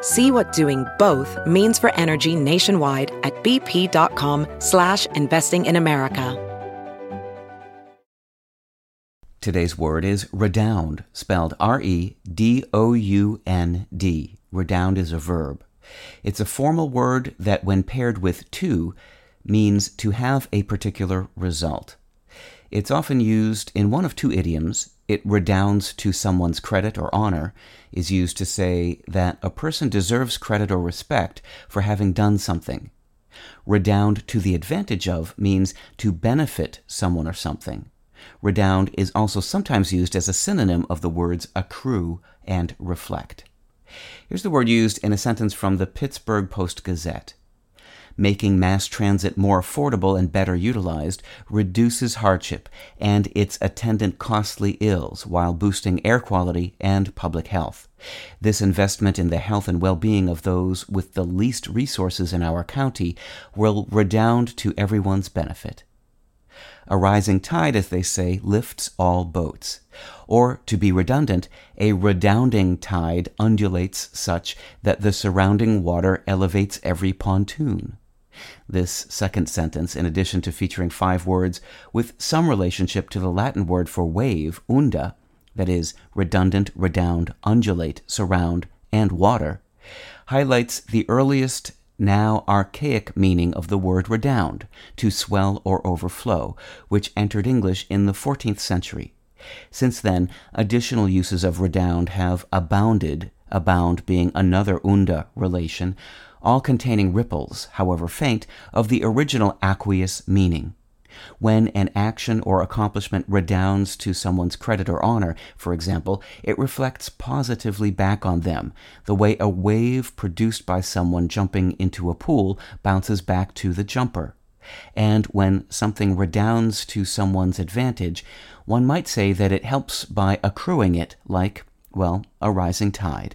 See what doing both means for energy nationwide at bp.com slash investing in America. Today's word is redound, spelled R-E-D-O-U-N-D. Redound is a verb. It's a formal word that when paired with to means to have a particular result. It's often used in one of two idioms. It redounds to someone's credit or honor, is used to say that a person deserves credit or respect for having done something. Redound to the advantage of means to benefit someone or something. Redound is also sometimes used as a synonym of the words accrue and reflect. Here's the word used in a sentence from the Pittsburgh Post Gazette making mass transit more affordable and better utilized reduces hardship and its attendant costly ills while boosting air quality and public health. This investment in the health and well being of those with the least resources in our county will redound to everyone's benefit. A rising tide, as they say, lifts all boats. Or, to be redundant, a redounding tide undulates such that the surrounding water elevates every pontoon. This second sentence, in addition to featuring five words with some relationship to the Latin word for wave, unda, that is, redundant, redound, undulate, surround, and water, highlights the earliest now archaic meaning of the word redound, to swell or overflow, which entered English in the 14th century. Since then, additional uses of redound have abounded, abound being another unda relation, all containing ripples, however faint, of the original aqueous meaning. When an action or accomplishment redounds to someone's credit or honor, for example, it reflects positively back on them, the way a wave produced by someone jumping into a pool bounces back to the jumper. And when something redounds to someone's advantage, one might say that it helps by accruing it, like, well, a rising tide.